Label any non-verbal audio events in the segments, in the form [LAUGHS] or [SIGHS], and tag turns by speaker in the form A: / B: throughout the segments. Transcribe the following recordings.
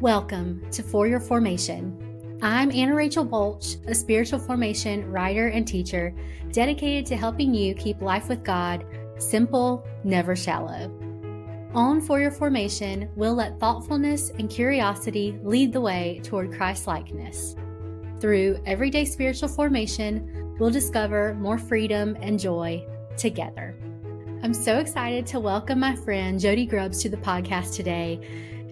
A: Welcome to For Your Formation. I'm Anna Rachel Bolch, a spiritual formation writer and teacher dedicated to helping you keep life with God simple, never shallow. On For Your Formation, we'll let thoughtfulness and curiosity lead the way toward Christ likeness. Through everyday spiritual formation, we'll discover more freedom and joy together. I'm so excited to welcome my friend Jodi Grubbs to the podcast today.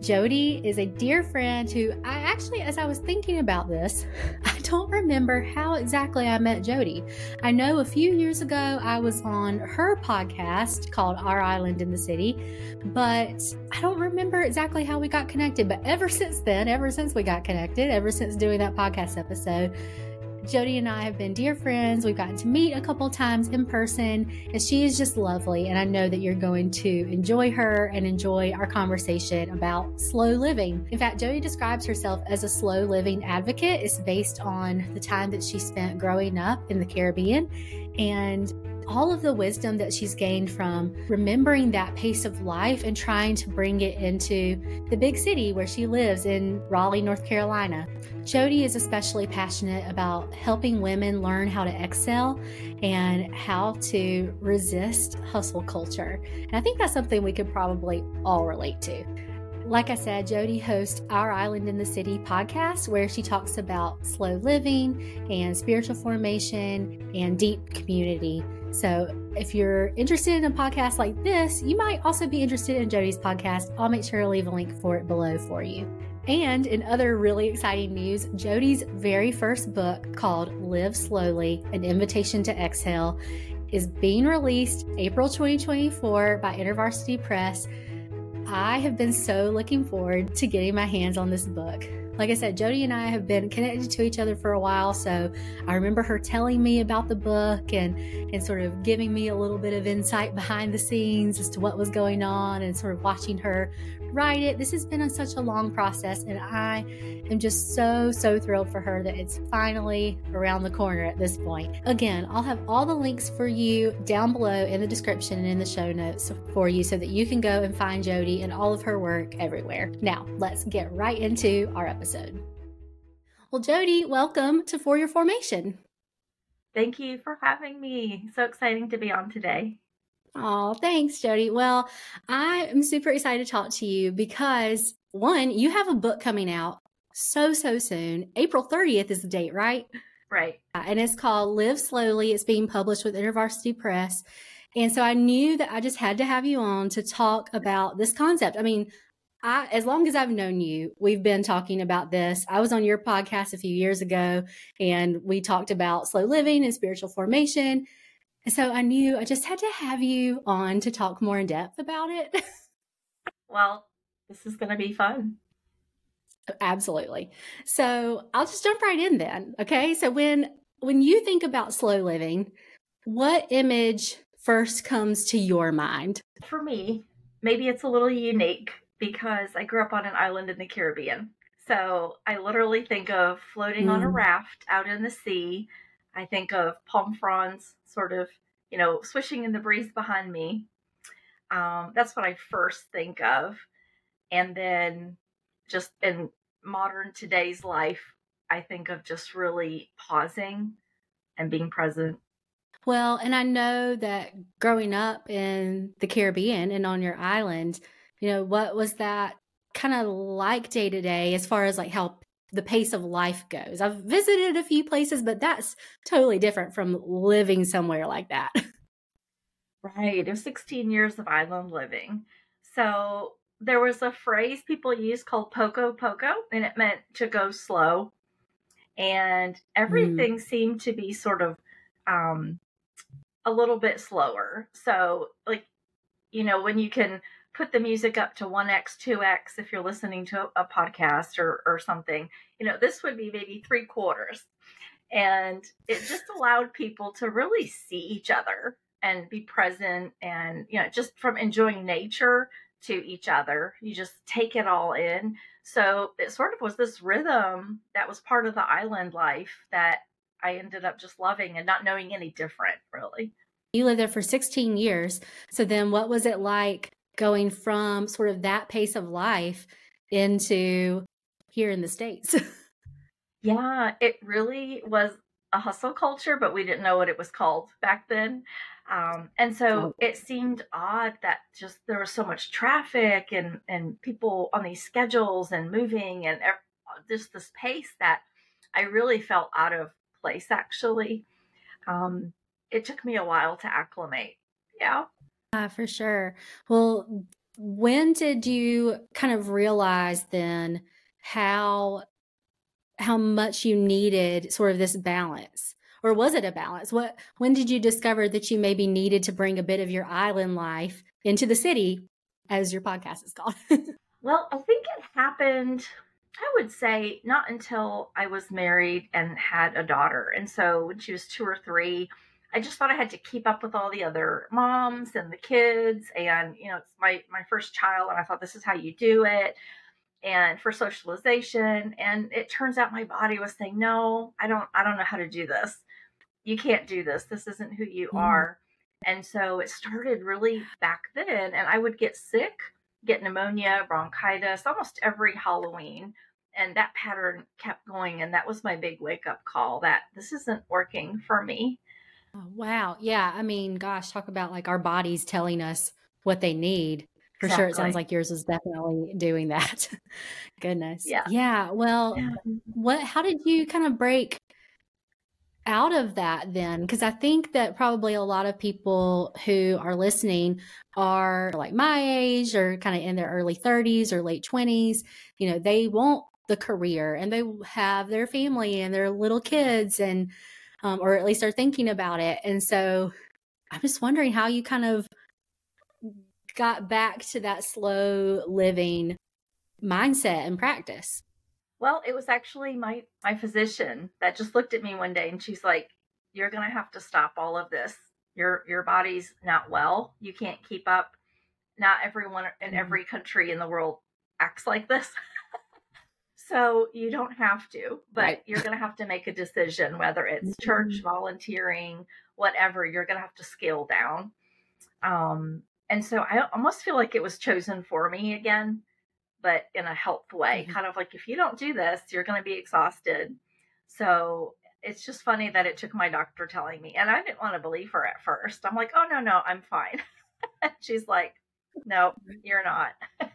A: Jodi is a dear friend who I actually, as I was thinking about this, [LAUGHS] I don't remember how exactly I met Jodi. I know a few years ago I was on her podcast called Our Island in the City, but I don't remember exactly how we got connected. But ever since then, ever since we got connected, ever since doing that podcast episode, Jodi and I have been dear friends. We've gotten to meet a couple times in person, and she is just lovely. And I know that you're going to enjoy her and enjoy our conversation about slow living. In fact, Jodi describes herself as a slow living advocate. It's based on the time that she spent growing up in the Caribbean and all of the wisdom that she's gained from remembering that pace of life and trying to bring it into the big city where she lives in Raleigh, North Carolina. Jodi is especially passionate about helping women learn how to exhale and how to resist hustle culture. And I think that's something we could probably all relate to. Like I said, Jodi hosts Our Island in the City podcast, where she talks about slow living and spiritual formation and deep community. So, if you're interested in a podcast like this, you might also be interested in Jodi's podcast. I'll make sure to leave a link for it below for you. And in other really exciting news, Jodi's very first book called Live Slowly An Invitation to Exhale is being released April 2024 by InterVarsity Press. I have been so looking forward to getting my hands on this book. Like I said, Jodi and I have been connected to each other for a while, so I remember her telling me about the book and and sort of giving me a little bit of insight behind the scenes as to what was going on and sort of watching her write it. This has been a, such a long process, and I am just so, so thrilled for her that it's finally around the corner at this point. Again, I'll have all the links for you down below in the description and in the show notes for you so that you can go and find Jodi and all of her work everywhere. Now, let's get right into our episode. Well, Jodi, welcome to For Your Formation.
B: Thank you for having me. So exciting to be on today.
A: Oh, thanks, Jodi. Well, I am super excited to talk to you because one, you have a book coming out so, so soon. April 30th is the date, right?
B: Right.
A: And it's called Live Slowly. It's being published with InterVarsity Press. And so I knew that I just had to have you on to talk about this concept. I mean, I, as long as I've known you, we've been talking about this. I was on your podcast a few years ago and we talked about slow living and spiritual formation. So I knew I just had to have you on to talk more in depth about it. [LAUGHS]
B: well, this is going to be fun.
A: Absolutely. So I'll just jump right in then. Okay. So when when you think about slow living, what image first comes to your mind?
B: For me, maybe it's a little unique because I grew up on an island in the Caribbean. So I literally think of floating mm. on a mm. raft out in the sea I think of palm fronds sort of, you know, swishing in the breeze behind me. Um, that's what I first think of. And then just in modern today's life, I think of just really pausing and being present.
A: Well, and I know that growing up in the Caribbean and on your island, you know, what was that kind of like day to day as far as like how the pace of life goes. I've visited a few places, but that's totally different from living somewhere like that. [LAUGHS]
B: Right. It was 16 years of island living. So there was a phrase people used called poco poco, and it meant to go slow. And mm. everything mm. seemed to be sort of um, a little bit slower. So, like, you know, when you can put the music up to 1x 2x if you're listening to a podcast or, or something. You know this would be maybe three quarters. And it just allowed people to really see each other and be present and you know just from enjoying nature to each other. You just take it all in. So it sort of was this rhythm that was part of the island life that i ended up just loving and not knowing any different really.
A: You lived there for 16 years. So then what was it like going from sort of that pace of life into here in the States. [LAUGHS]
B: yeah, it really was a hustle culture, but we didn't know what it was called back then. Um, and so it seemed odd that just there was so much traffic and, and people on these schedules and moving and just this pace that I really felt out of place actually. Um, it took me a while to acclimate. Yeah.
A: Uh, for sure. Well, when did you kind of realize then how how much you needed sort of this balance? Or was it a balance? What when did you discover that you maybe needed to bring a bit of your island life into the city as your podcast is called? [LAUGHS]
B: well, I think it happened I would say not until I was married and had a daughter. And so when she was two or three, I just thought I had to keep up with all the other moms and the kids. And, you know, it's my, my first child. And I thought this is how you do it. And for socialization. And it turns out my body was saying, no, I don't, I don't know how to do this. You can't do this. This isn't who you mm-hmm. are. And so it started really back then. And I would get sick, get pneumonia, bronchitis almost every Halloween and that pattern kept going and that was my big wake up call that this isn't working for me
A: oh, wow. Yeah i mean gosh talk about like our bodies telling us what they need. For exactly. sure it sounds like yours is definitely doing that. [LAUGHS] Goodness. Yeah. Yeah well yeah. what how did you kind of break out of that then? Because i think that probably a lot of people who are listening are like my age or kind of in their early 30s or late 20s you know they won't the career and they have their family and their little kids and um, or at least are thinking about it. And so i'm just wondering how you kind of got back to that slow living mindset and practice.
B: Well it was actually my my physician that just looked at me one day and she's like you're gonna have to stop all of this. Your your body's not well. You can't keep up. Not everyone in mm-hmm. every country in the world acts like this [LAUGHS] So you don't have to, but right. you're going to have to make a decision whether it's church, mm-hmm. volunteering, whatever, you're going to have to scale down. Um, and so I almost feel like it was chosen for me again, but in a health way, mm-hmm. kind of like if you don't do this, you're going to be exhausted. So it's just funny that it took my doctor telling me, and I didn't want to believe her at first. I'm like, oh, no, no, I'm fine. [LAUGHS] She's like, no, you're not. [LAUGHS]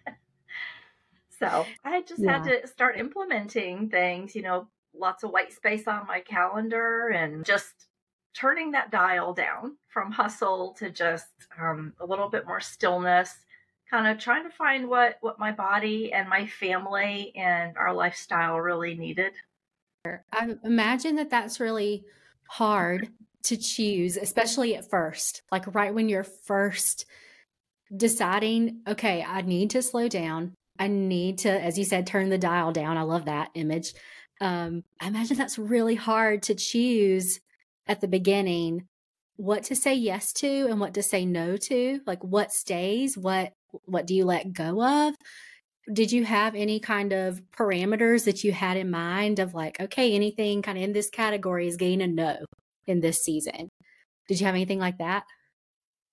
B: So I just yeah. had to start implementing things, you know, lots of white space on my calendar and just turning that dial down from hustle to just um, a little bit more stillness kind of trying to find what what my body and my family and our lifestyle really needed
A: i imagine that that's really hard [LAUGHS] to choose especially at first like right when you're first deciding okay i need to slow down I need to, as you said, turn the dial down. I love that image. Um, I imagine that's really hard to choose at the beginning what to say yes to and what to say no to. Like what stays, what what do you let go of? Did you have any kind of parameters that you had in mind of like, okay, anything kind of in this category is getting a no in this season? Did you have anything like that?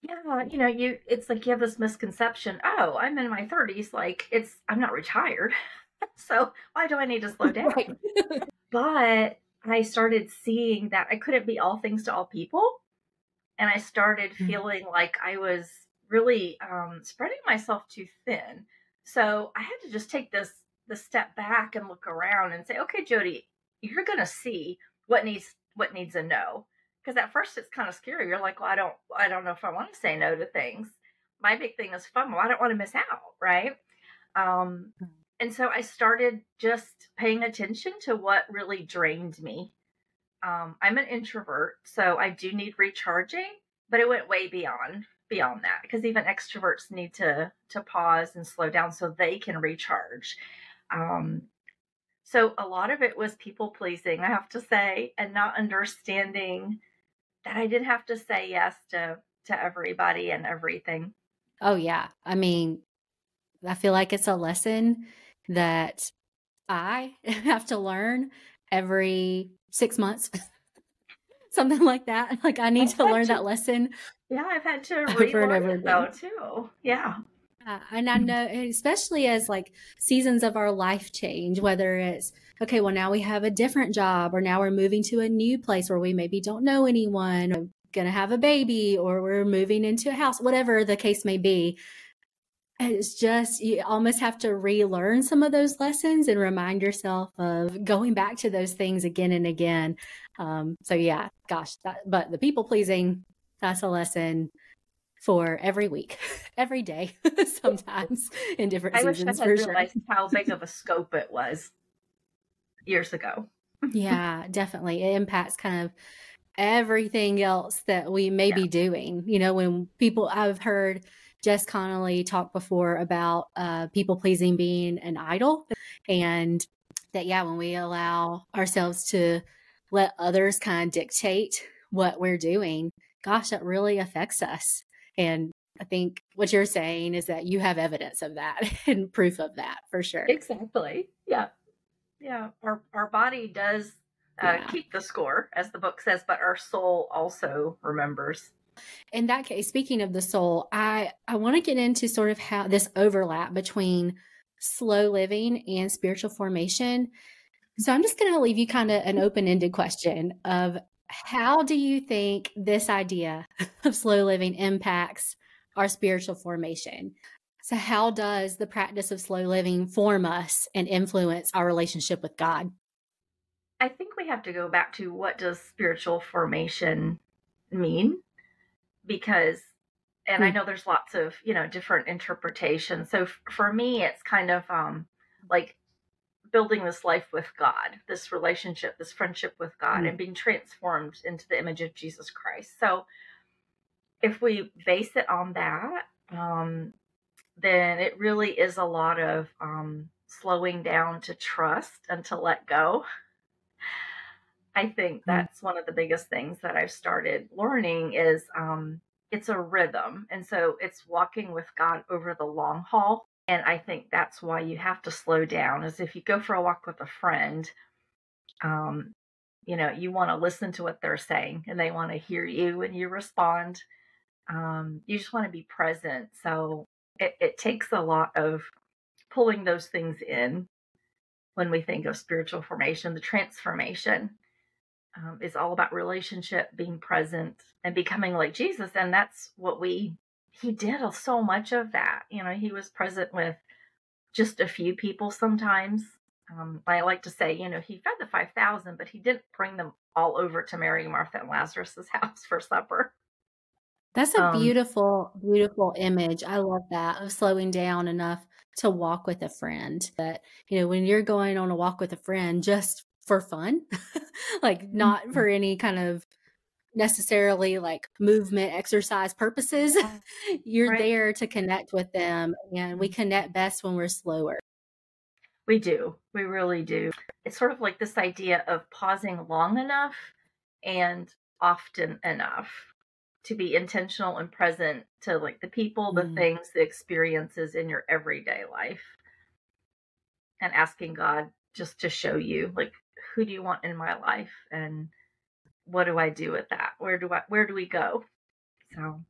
B: Yeah, you know, you it's like you have this misconception, oh, I'm in my 30s, like it's I'm not retired. [LAUGHS] so why do I need to slow [LAUGHS] down? Right. but I started seeing that I couldn't be all things to all people. And I started mm-hmm. feeling like I was really um, spreading myself too thin. So I had to just take this the step back and look around and say, okay, Jodi, you're gonna see what needs what needs a no because at first it's kind of scary. You're like, well, I don't, I don't know if I want to say no to things. My big thing is FOMO. I don't want to miss out, right? Um, mm. and so I started just paying attention to what really drained me. Um, I'm an introvert, so I do need recharging, but it went way beyond beyond that because even extroverts need to to pause and slow down so they can recharge. Um, so a lot of it was people pleasing, I have to say, and not understanding that I did have to say yes to to everybody and everything.
A: Oh yeah. I mean, I feel like it's a lesson that I [LAUGHS] have to learn every 6 months. [LAUGHS] Something like that. Like I need I've to learn to, that lesson.
B: Yeah, I've had to [LAUGHS] over and over though too. Yeah.
A: Uh, and I know, especially as like seasons of our life change, whether it's, okay, well, now we have a different job, or now we're moving to a new place where we maybe don't know anyone, or going to have a baby, or we're moving into a house, whatever the case may be. It's just, you almost have to relearn some of those lessons and remind yourself of going back to those things again and again. Um, so, yeah, gosh, that, but the people pleasing, that's a lesson for every week, [LAUGHS] every day, [LAUGHS] sometimes in different
B: I
A: seasons.
B: wish I had realized sure. how big of a scope it was years ago. [LAUGHS]
A: yeah, definitely. It impacts kind of everything else that we may yeah. be doing. You know, when people, I've heard Jess Connolly talk before about uh, people pleasing being an idol. And that, yeah, when we allow ourselves to let others kind of dictate what we're doing, gosh, that really affects us. And I think what you're saying is that you have evidence of that [LAUGHS] and proof of that for sure.
B: Exactly. Yeah. Yeah. Our our body does uh, yeah. keep the score, as the book says, but our soul also remembers.
A: In that case, speaking of the soul, I I want to get into sort of how this overlap between slow living and spiritual formation. So I'm just going to leave you kind of an open ended question of how do you think this idea of slow living impacts our spiritual formation? So, how does the practice of slow living form us and influence our relationship with God?
B: I think we have to go back to what does spiritual formation mean? Because, and I hmm. know there's lots of, you know, different interpretations. So f- for me, it's kind of um, like building this life with God, this relationship, this friendship with God, mm. and being transformed into the image of Jesus Christ. So, if we base it on that, um, then it really is a lot of um, slowing down to trust and to let go. I think mm. that's one of the biggest things that I've started learning is um, it's a rhythm. And so it's walking with God over the long haul and I think that's why you have to slow down. Is if you go for a walk with a friend, um, you know, you want to listen to what they're saying and they want to hear you and you respond. Um, you just want to be present. So it, it takes a lot of pulling those things in when we think of spiritual formation. The transformation um, is all about relationship, being present, and becoming like Jesus. And that's what we he did so much of that. You know, he was present with just a few people sometimes. Um, I like to say, you know, he fed the 5,000, but he didn't bring them all over to Mary, Martha, and Lazarus's [LAUGHS] house for supper.
A: That's a um, beautiful, beautiful image. I love that of slowing down enough to walk with a friend. That, you know, when you're going on a walk with a friend just for fun, [LAUGHS] like not mm-hmm. for any kind of necessarily like movement exercise purposes. [LAUGHS] You're right. there to connect with them, and we connect best when we're slower.
B: We do. We really do. It's sort of like this idea of pausing long enough and often enough to be intentional and present to like the people, the mm. things, the experiences in your everyday life. And asking God just to show you like who do you want in my life and what do I do with that? Where do I where do we go? So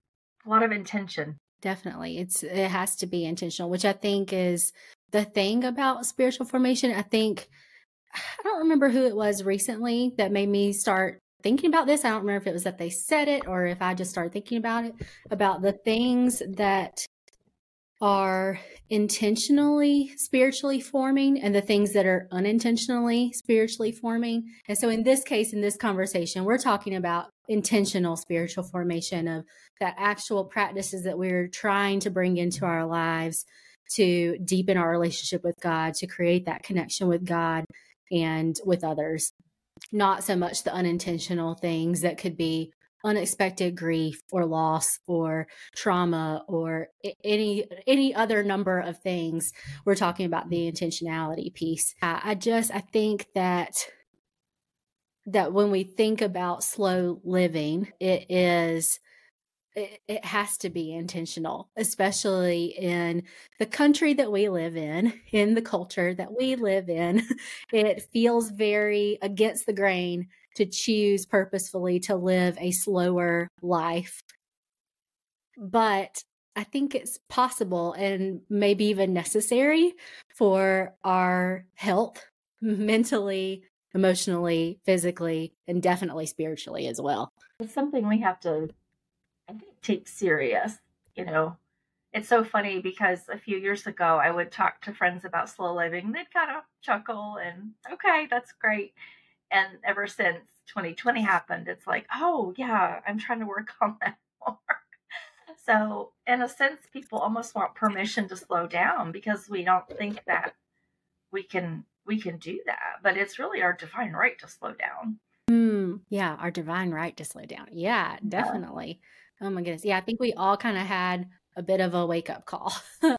B: a lot of intention.
A: Definitely. It's it has to be intentional, which I think is the thing about spiritual formation. I think [SIGHS] I don't remember who it was recently that made me start thinking about this. I don't remember if it was that they said it or if I just started thinking about it about the things that are intentionally spiritually forming and the things that are unintentionally spiritually forming. And so, in this case, in this conversation, we're talking about intentional spiritual formation of the actual practices that we're trying to bring into our lives to deepen our relationship with God, to create that connection with God and with others. Not so much the unintentional things that could be unexpected grief or loss or trauma or any any other number of things. We're talking about the intentionality piece. I just i think that that when we think about slow living it is it, it has to be intentional, especially in the country that we live in, [LAUGHS] in the culture that we live in. [LAUGHS] It feels very against the grain to choose purposefully to live a slower life. But I think it's possible and maybe even necessary for our health [LAUGHS] mentally, emotionally, physically, and definitely spiritually as well.
B: It's something we have to, Take serious. You know, it's so funny because a few years ago I would talk to friends about slow living. They'd kind of chuckle and, okay, that's great. And ever since 2020 happened, it's like, oh, yeah, I'm trying to work on that [LAUGHS] more. So, in a sense, people almost want permission to slow down because we don't think that we can we can do that. But it's really our divine right to slow down.
A: Mm, yeah, our divine right to slow down. Yeah, definitely. Oh my goodness. Yeah, I think we all kind of had a bit of a wake up call [LAUGHS]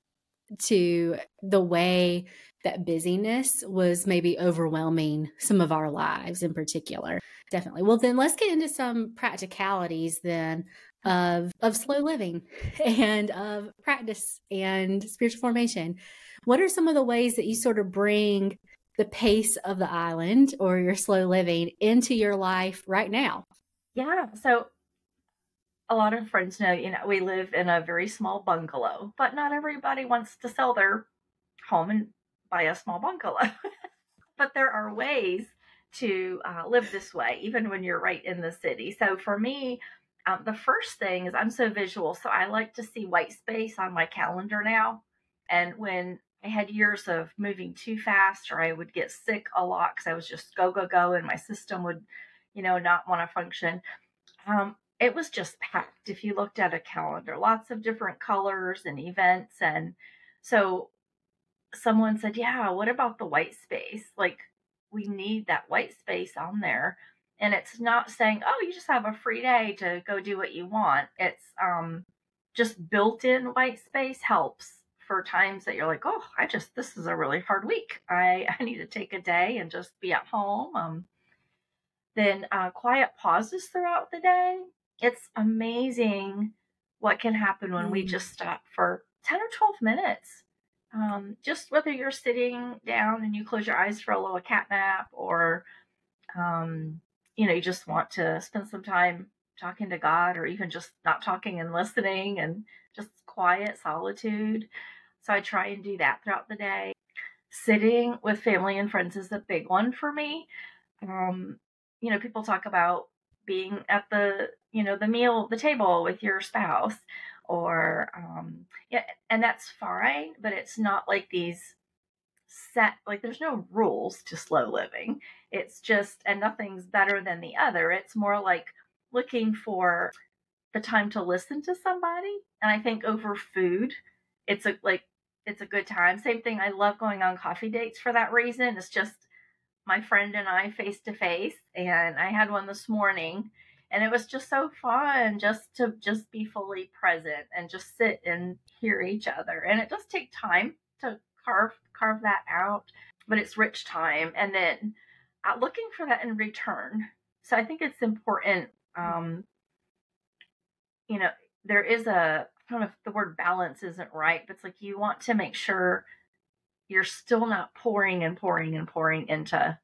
A: to the way that busyness was maybe overwhelming some of our lives in particular. Definitely. Well, then let's get into some practicalities then of of slow living [LAUGHS] and of practice and spiritual formation. What are some of the ways that you sort of bring the pace of the island or your slow living into your life right now?
B: Yeah. So a lot of friends know, you know, we live in a very small bungalow, but not everybody wants to sell their home and buy a small bungalow. [LAUGHS] but there are ways to uh, live this way, even when you're right in the city. So for me, um, the first thing is I'm so visual, so I like to see white space on my calendar now. And when I had years of moving too fast, or I would get sick a lot because I was just go go go, and my system would, you know, not want to function. Um, it was just packed. If you looked at a calendar, lots of different colors and events, and so someone said, "Yeah, what about the white space? Like, we need that white space on there." and it's not saying oh you just have a free day to go do what you want it's um just built in white space helps for times that you're like oh i just this is a really hard week i [LAUGHS] i need to take a day and just be at home um then uh, quiet pauses throughout the day it's amazing what can happen when mm. we just stop for 10 or 12 minutes um, just whether you're sitting down and you close your eyes for a little cat nap or um, you know, you just want to spend some time talking to God or even just not talking and listening and just quiet solitude. So I try and do that throughout the day. Sitting with family and friends is a big one for me. Um, you know, people talk about being at the, you know, the meal, the table with your spouse or, um, yeah, and that's fine, but it's not like these set like there's no rules to slow living. It's just and nothing's better than the other. It's more like looking for the time to listen to somebody and i think over food it's a like it's a good time. Same thing i love going on coffee dates for that reason. It's just my friend and i face to face and i had one this morning and it was just so fun just to just be fully present and just sit and hear each other and it does take time to carve carve that out, but it's rich time. And then uh, looking for that in return. So I think it's important. Um, you know, there is a know if the word balance isn't right, but it's like you want to make sure you're still not pouring and pouring and pouring into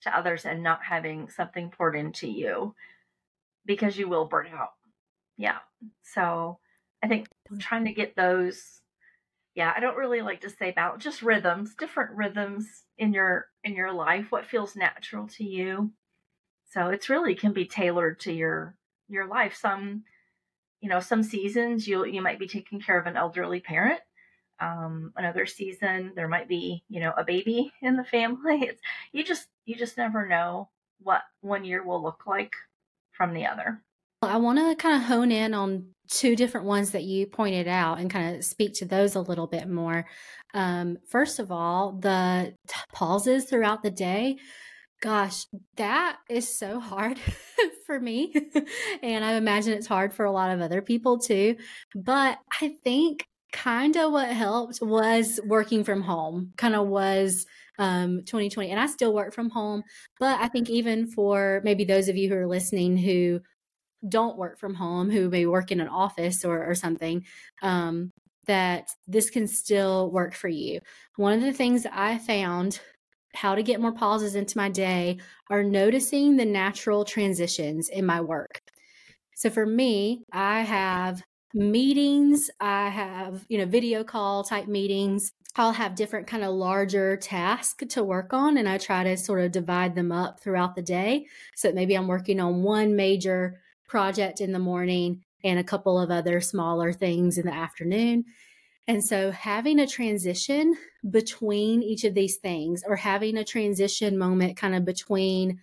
B: to others and not having something poured into you because you will burn out. Yeah. So I think trying to get those yeah, I don't really like to say about just rhythms, different rhythms in your in your life, what feels natural to you. So it's really can be tailored to your your life. Some you know, some seasons you you might be taking care of an elderly parent. Um, another season there might be, you know, a baby [LAUGHS] in the family. [LAUGHS] It's you just you just never know what one year will look like from the other.
A: I want to kind of hone in on two different ones that you pointed out and kind of speak to those a little bit more. Um, first of all, the t- pauses throughout the day. Gosh, that is so hard [LAUGHS] for me. and I imagine it's hard for a lot of other people too. But I think kind of what helped was working from home, kind of was um, 2020. And I still work from home. But I think even for maybe those of you who are listening who don't work from home, who may work in an office or, or something, um, that this can still work for you. One of the things I found how to get more pauses into my day are noticing the natural transitions in my work. So for me, I have meetings, I have, you know, video call type meetings. I'll have different kind of larger tasks to work on and I try to sort of divide them up throughout the day. So maybe I'm working on one major project in the morning and a couple of other smaller things in the afternoon. And so having a transition between each of these things or having a transition moment kind of between,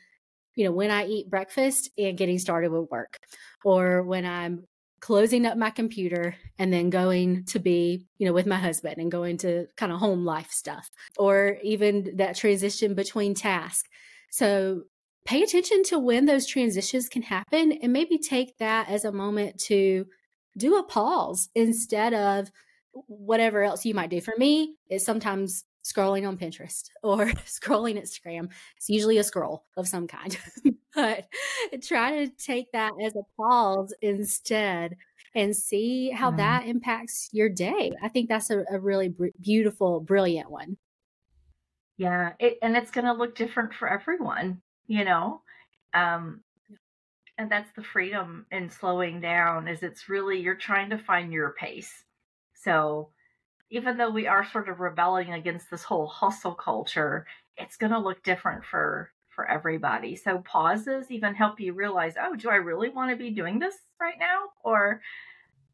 A: you know, when I eat breakfast and getting started with work or when I'm closing up my computer and then going to be, you know, with my husband and going to kind of home life stuff or even that transition between tasks. So pay attention to when those transitions can happen and maybe take that as a moment to do a pause instead of whatever else you might do. For me, it's sometimes scrolling on Pinterest [LAUGHS] or scrolling Instagram. It's usually a scroll of some kind, [LAUGHS] but try to take that as a pause instead and see how mm. that impacts your day. I think that's a, a really br- beautiful, brilliant one.
B: Yeah, it, and it's going to look different for everyone, you know. Um, and that's the freedom in slowing down is it's really you're trying to find your pace so even though we are sort of rebelling against this whole hustle culture, it's going to look different for for everybody. So pauses even help you realize, oh, do I really want to be doing this right now? Or,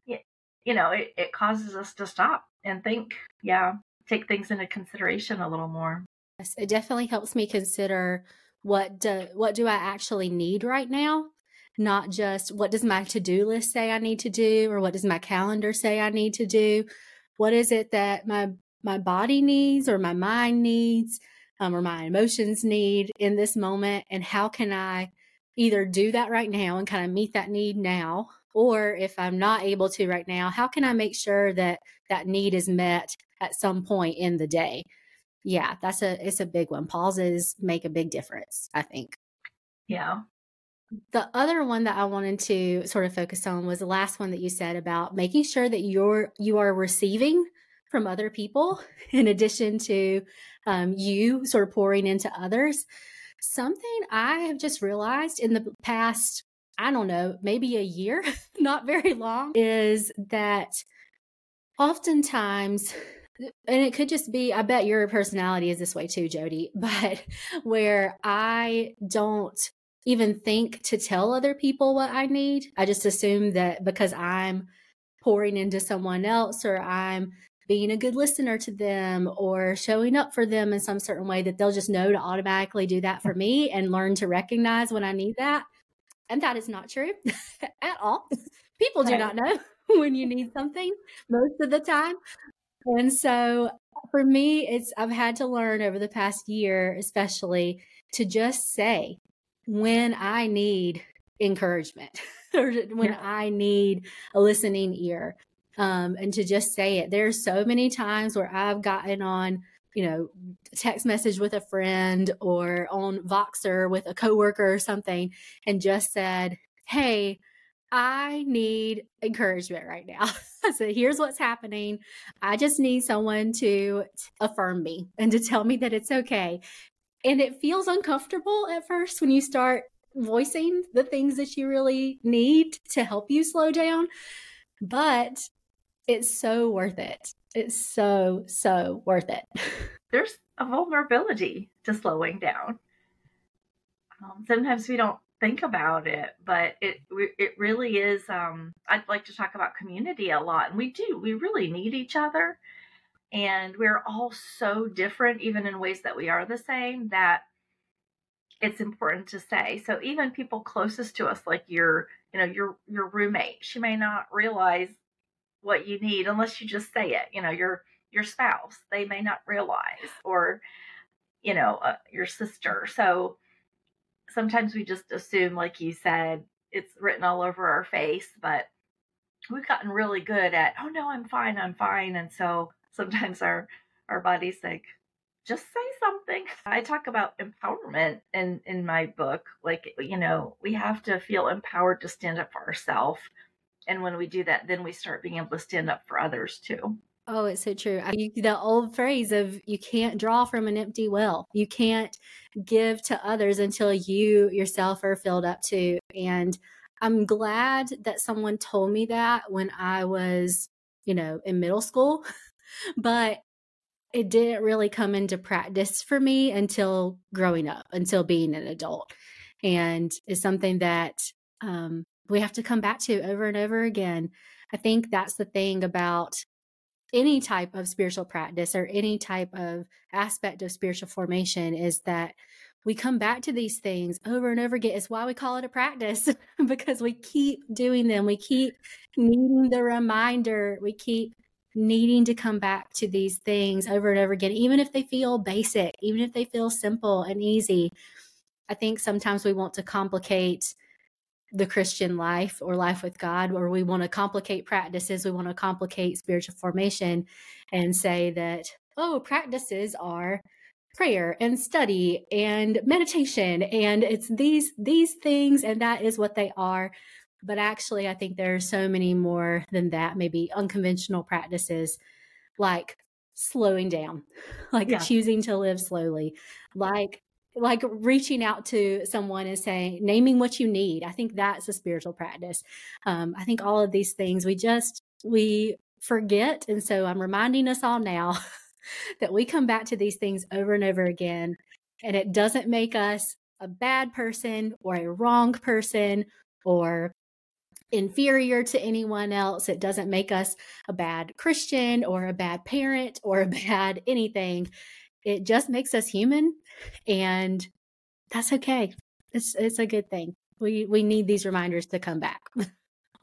B: you know, it, it causes us to stop and think, yeah, take things into consideration a little more.
A: Yes, it definitely helps me consider what do what do I actually need right now not just what does my to-do list say I need to do or what does my calendar say I need to do? What is it that my my body needs or my mind needs um, or my emotions need in this moment and how can I either do that right now and kind of meet that need now or if I'm not able to right now, how can I make sure that that need is met at some point in the day? Yeah, that's a it's a big one. Pauses make a big difference, I think.
B: Yeah.
A: The other one that I wanted to sort of focus on was the last one that you said about making sure that you're you are receiving from other people [LAUGHS] in addition to um, you sort of pouring into others. Something I have just realized in the past, I don't know, maybe a year, [LAUGHS] not very long, is that oftentimes [SIGHS] and it could just be i bet your personality is this way too jodi [LAUGHS] but where i don't even think to tell other people what I need. I just assume that because I'm pouring into someone else or I'm being a good listener to them or showing up for them in some certain way that they'll just know to automatically do that for me and learn to recognize when I need that. And that is not true [LAUGHS] at all. People do not know [LAUGHS] when you need something most of the time. And so for me, it's I've had to learn over the past year, especially, to just say, when I need encouragement [LAUGHS] or when yeah. I need a listening ear. Um, and to just say it. There's so many times where I've gotten on, you know, text message with a friend or on Voxer with a coworker or something and just said, Hey, I need encouragement right now. [LAUGHS] so here's what's happening. I just need someone to affirm me and to tell me that it's okay. And it feels uncomfortable at first when you start voicing the things that you really need to help you slow down. But it's so worth it. It's so, so worth it. [LAUGHS]
B: There's a vulnerability to slowing down. Um, sometimes we don't think about it, but it it really is. Um, I'd like to talk about community a lot, and we do. We really need each other and we're all so different even in ways that we are the same that it's important to say. So even people closest to us like your you know your your roommate she may not realize what you need unless you just say it you know your your spouse they may not realize or you know uh, your sister. So sometimes we just assume like you said it's written all over our face but we've gotten really good at oh no i'm fine i'm fine. And so sometimes our our bodies like just say something. I talk about empowerment in in my book. Like, you know, we have to feel empowered to stand up for ourselves. And when we do that, then we start being able to stand up for others too.
A: Oh, it's so true. I, the old phrase of you can't draw from an empty well. You can't give to others until you yourself are filled up too. And I'm glad that someone told me that when I was, you know, in middle school, [LAUGHS] but it didn't really come into practice for me until growing up, until being an adult. And it's something that um, we have to come back to over and over again. I think that's the thing about any type of spiritual practice or any type of aspect of spiritual formation is that we come back to these things over and over again. It's why we call it a practice [LAUGHS] because we keep doing them. We keep needing the reminder. We keep needing to come back to these things over and over again, even if they feel basic, even if they feel simple and easy. I think sometimes we want to complicate the Christian life or life with God, or we want to complicate practices, we want to complicate spiritual formation and say that, oh, practices are prayer and study and meditation and it's these these things and that is what they are but actually i think there are so many more than that maybe unconventional practices like slowing down [LAUGHS] like yeah. choosing to live slowly like like reaching out to someone and saying naming what you need. I think that's a spiritual practice. Um, i think all of these things we just we forget and so i'm reminding us all now [LAUGHS] that we come back to these things over and over again and it doesn't make us a bad person or a wrong person or inferior to anyone else. It doesn't make us a bad Christian or a bad parent or a [LAUGHS] bad anything. It just makes us human and that's okay. It's it's a good thing. We we need these reminders to come back. [LAUGHS]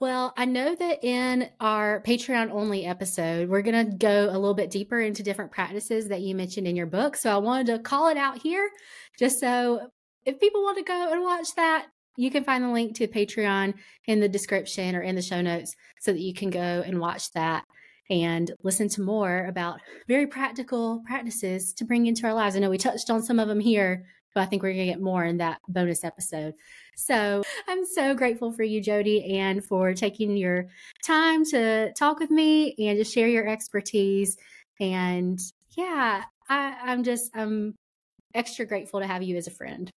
A: Well, I know that in our Patreon only episode, we're going to go a little bit deeper into different practices that you mentioned in your book. So I wanted to call it out here just so if people want to go and watch that, you can find the link to Patreon in the description or in the show notes so that you can go and watch that and listen to more about very practical practices to bring into our lives. I know we touched on some of them here, but I think we're going to get more in that bonus episode. So I'm so grateful for you, Jodi, and for taking your time to talk with me and to share your expertise. And yeah, I, I'm just, I'm extra grateful to have you as a friend.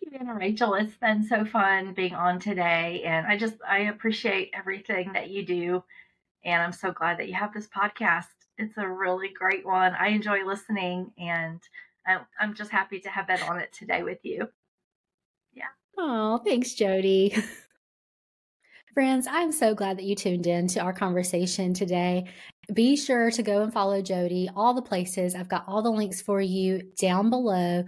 B: You, Anna Rachel. It's been so fun being on today. And I just, I appreciate everything that you do. And I'm so glad that you have this podcast. It's a really great one. I enjoy listening and I'm just happy to have been on it today with you. Yeah.
A: Oh, thanks, Jodi. [LAUGHS] Friends, I'm so glad that you tuned in to our conversation today. Be sure to go and follow Jodi, all the places. I've got all the links for you down below.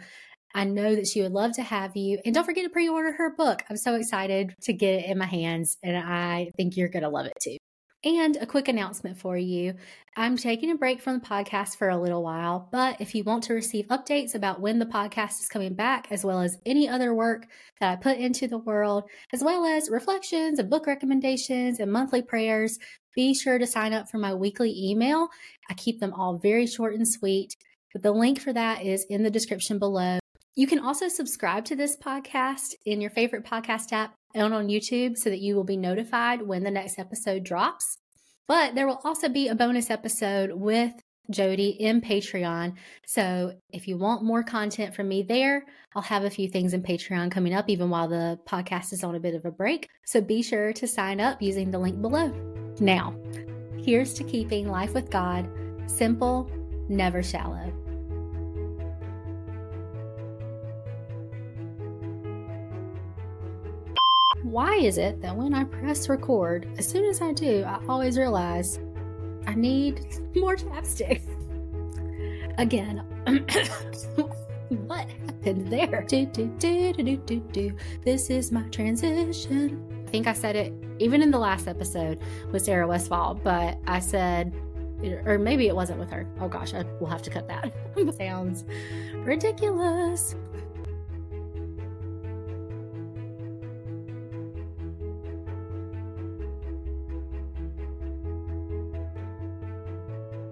A: I know that she would love to have you. And don't forget to pre order her book. I'm so excited to get it in my hands, and I think you're going to love it too. And a quick announcement for you I'm taking a break from the podcast for a little while, but if you want to receive updates about when the podcast is coming back, as well as any other work that I put into the world, as well as reflections and book recommendations and monthly prayers, be sure to sign up for my weekly email. I keep them all very short and sweet, but the link for that is in the description below. You can also subscribe to this podcast in your favorite podcast app and on YouTube so that you will be notified when the next episode drops. But there will also be a bonus episode with Jodi in Patreon. So if you want more content from me there, I'll have a few things in Patreon coming up even while the podcast is on a bit of a break. So be sure to sign up using the link below. Now, here's to keeping life with God simple, never shallow. Why is it that when I press record, as soon as I do, I always realize I need [LAUGHS] more chapstick? Again, [COUGHS] what happened there? Do, do, do, do, do, do, This is my transition. I think I said it even in the last episode with Sarah Westfall, but I said, or maybe it wasn't with her. Oh gosh, I will have to cut that. [LAUGHS] Sounds ridiculous.